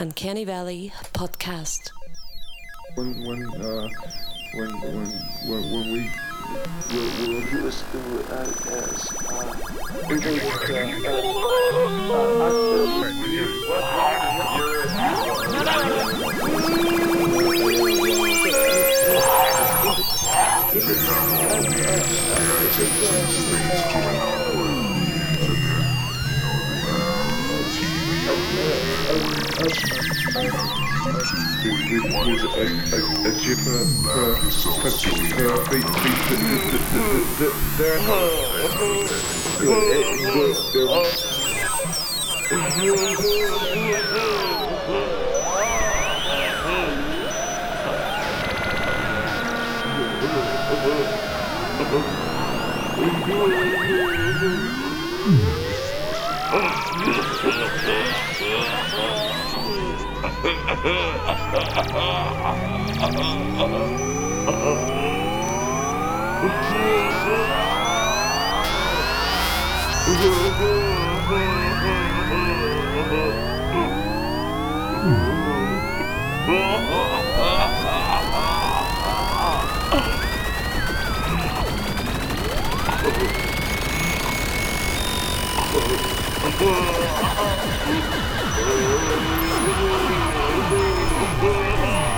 Uncanny Valley podcast. when when uh when when when, when we this uh, as uh uh, uh, uh, uh Oh, Oh, Oh, my God.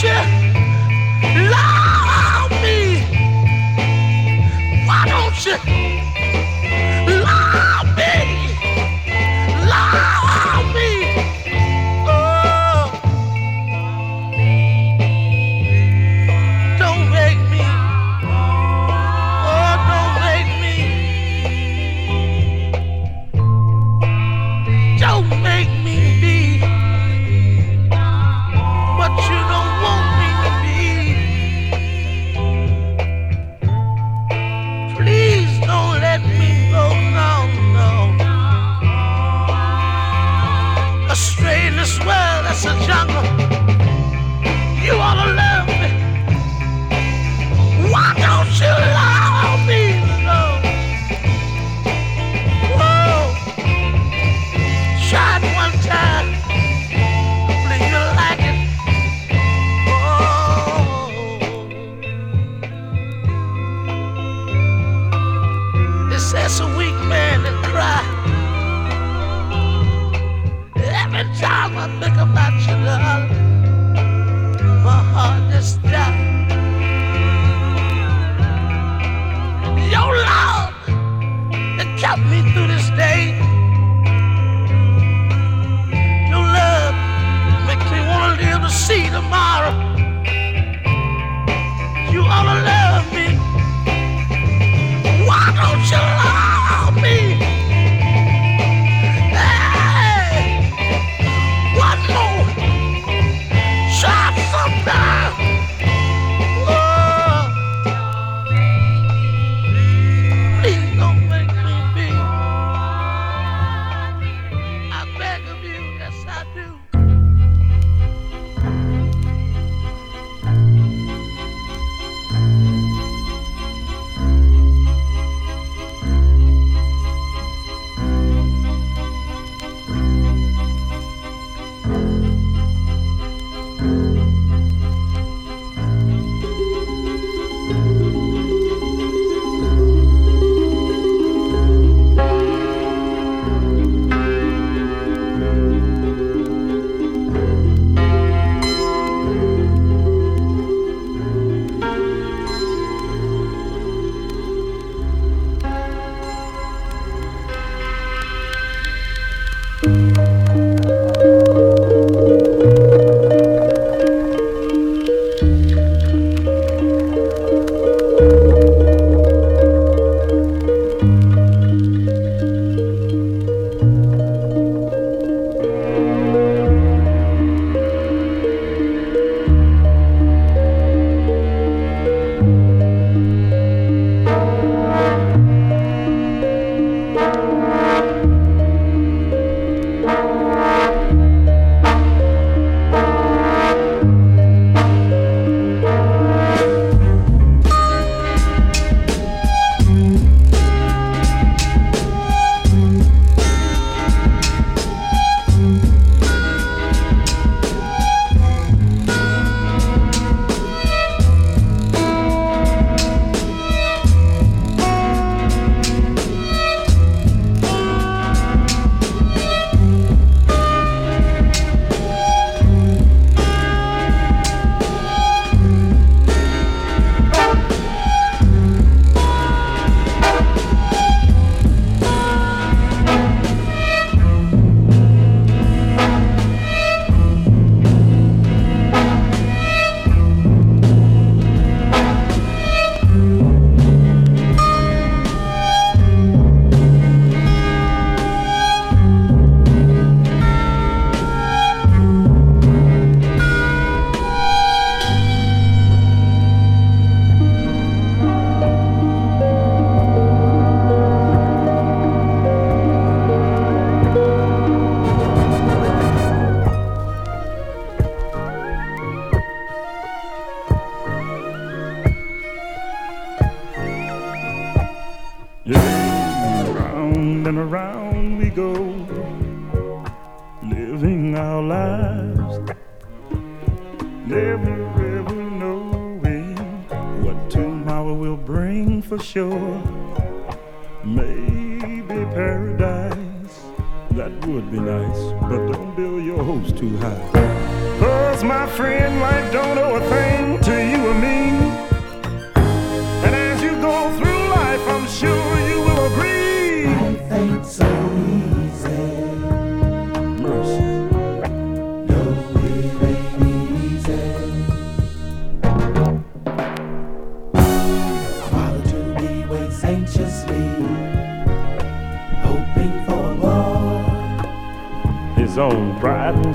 雪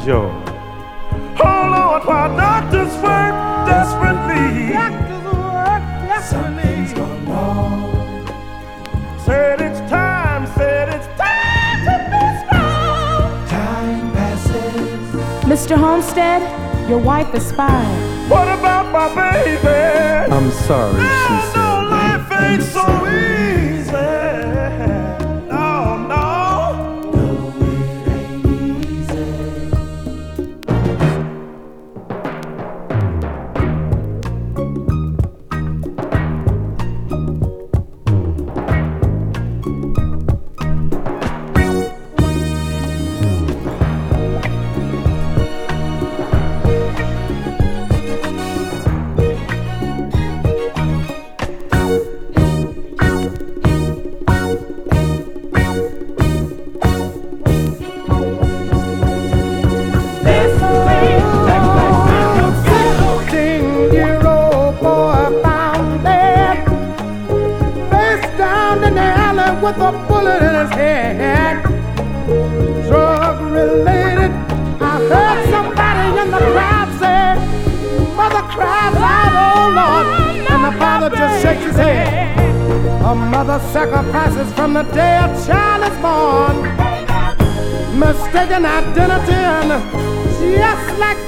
Oh Lord, why doctors work desperately. Doctors work desperately. Something's gone wrong. Said it's time, said it's time to be strong. Time passes. Mr. Homestead, your wife aspired. What about my baby? I'm sorry, she's she said. Life ain't so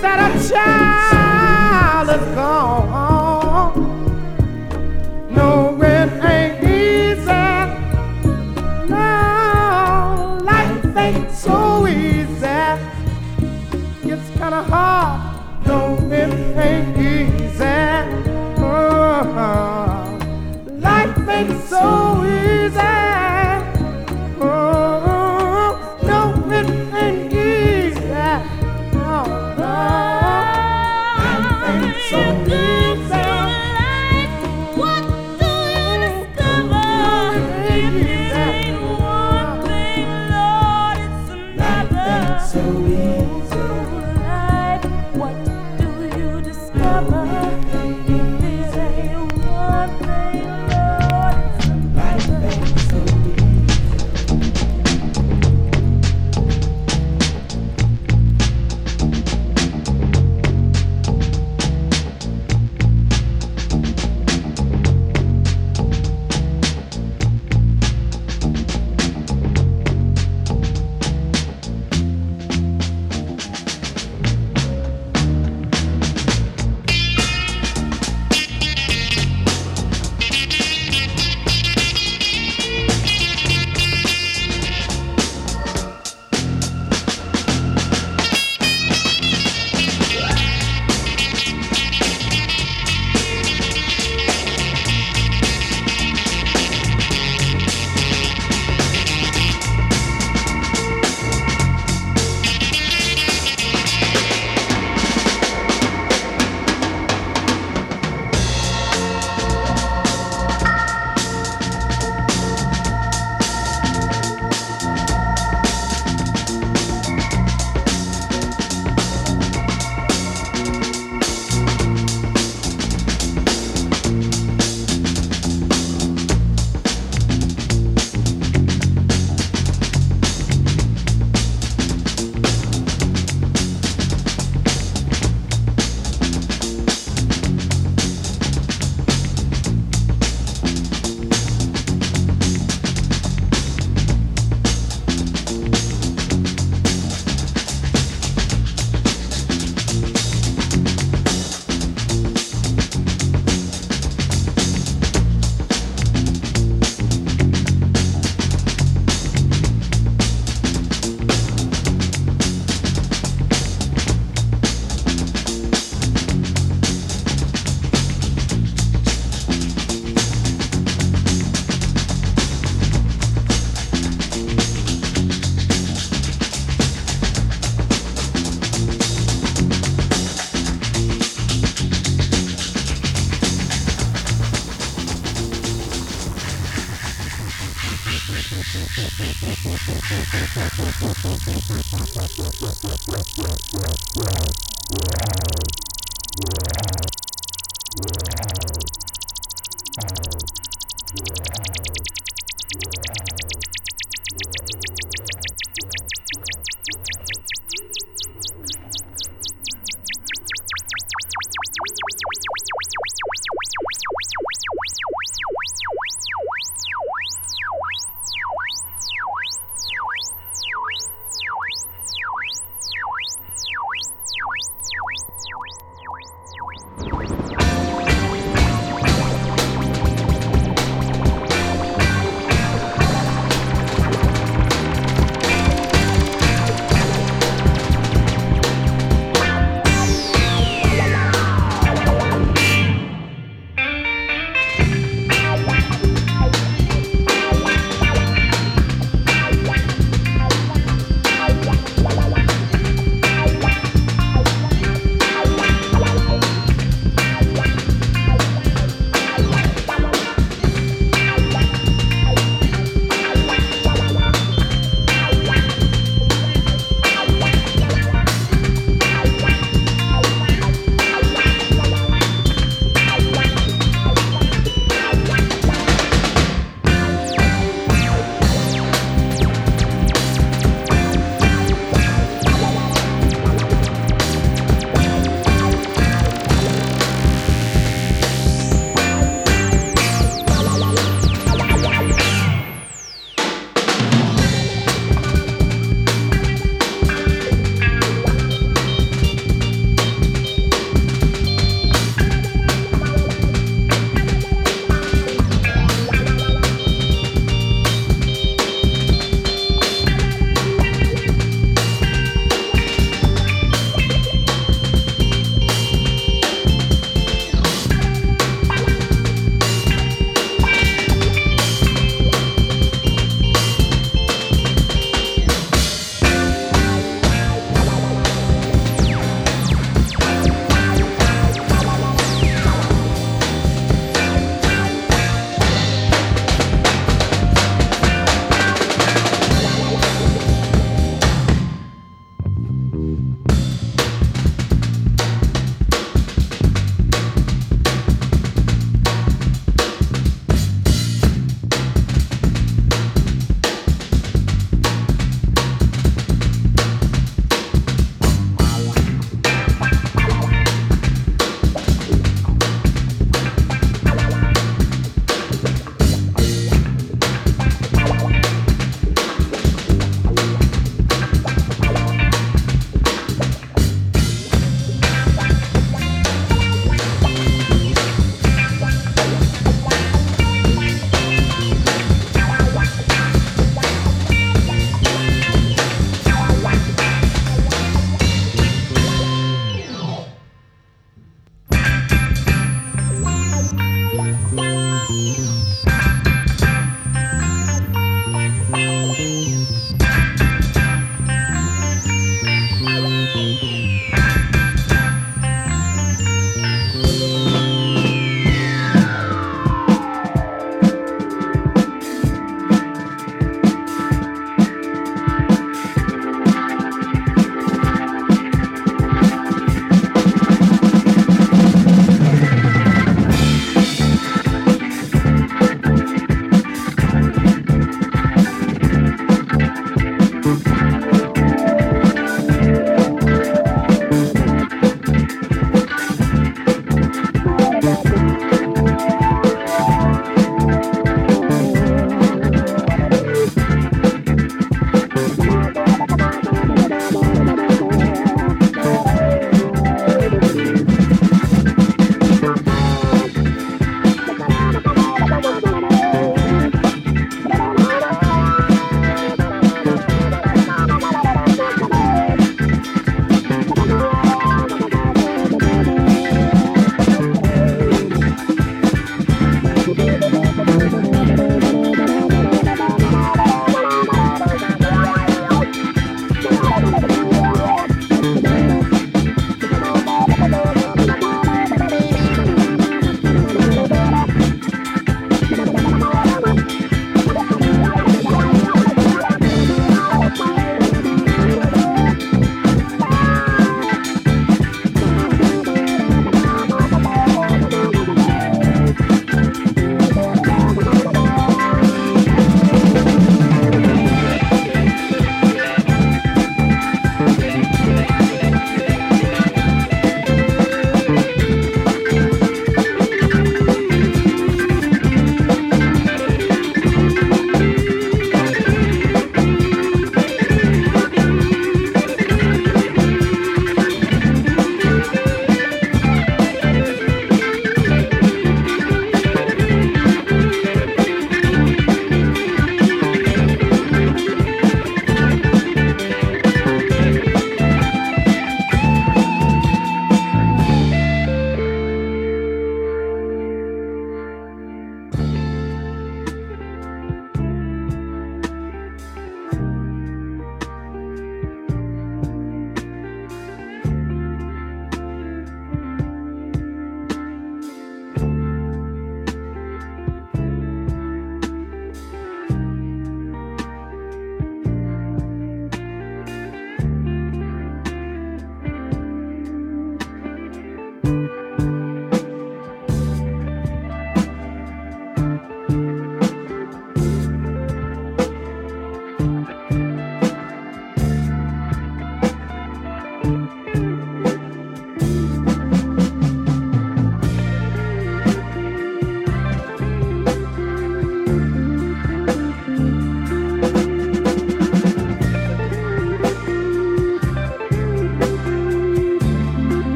that a child is gone. No, it ain't easy. No, life ain't so easy. It's kinda hard. No, it ain't easy. Oh, life ain't so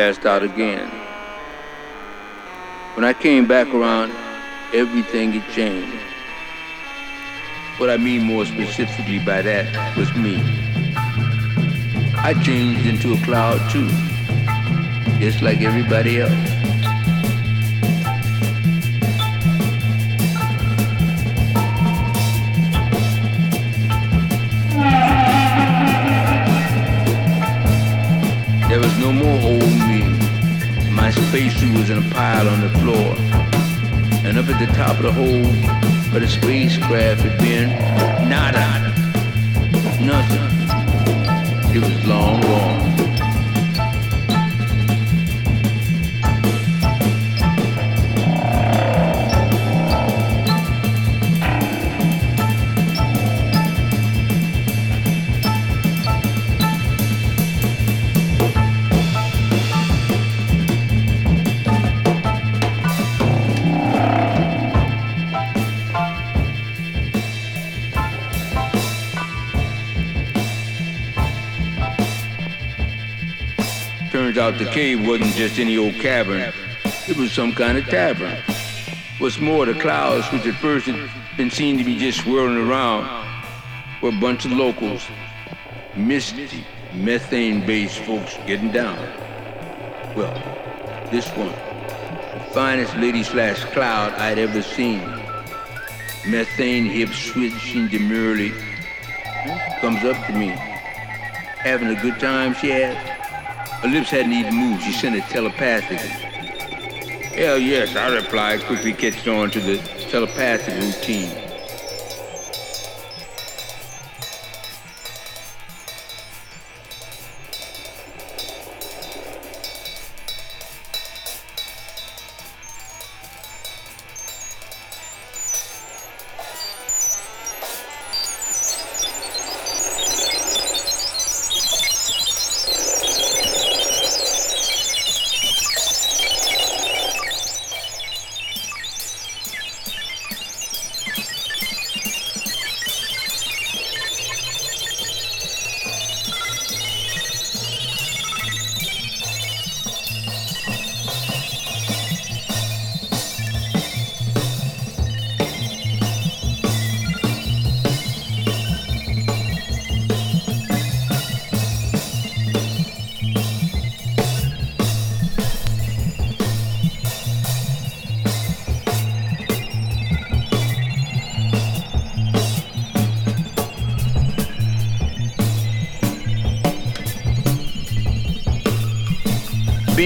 passed out again. When I came back around, everything had changed. What I mean more specifically by that was me. I changed into a cloud too, just like everybody else. No more holding me. My spacesuit was in a pile on the floor. And up at the top of the hole where the spacecraft had been, nada. Nothing. It was long gone. Out the cave wasn't just any old cavern. It was some kind of tavern. What's more, the clouds, which at first had been seen to be just swirling around, were a bunch of locals, misty, methane-based folks getting down. Well, this one, the finest lady slash cloud I'd ever seen. Methane hips switching demurely, comes up to me. Having a good time, she asked. Her lips hadn't even moved. She sent it telepathically. Hell yes, I replied, quickly catching on to the telepathic routine.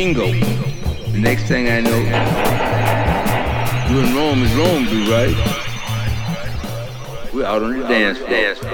Bingo. The next thing I know, you in Rome is Rome dude, right? We're out on the dance floor.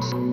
Thank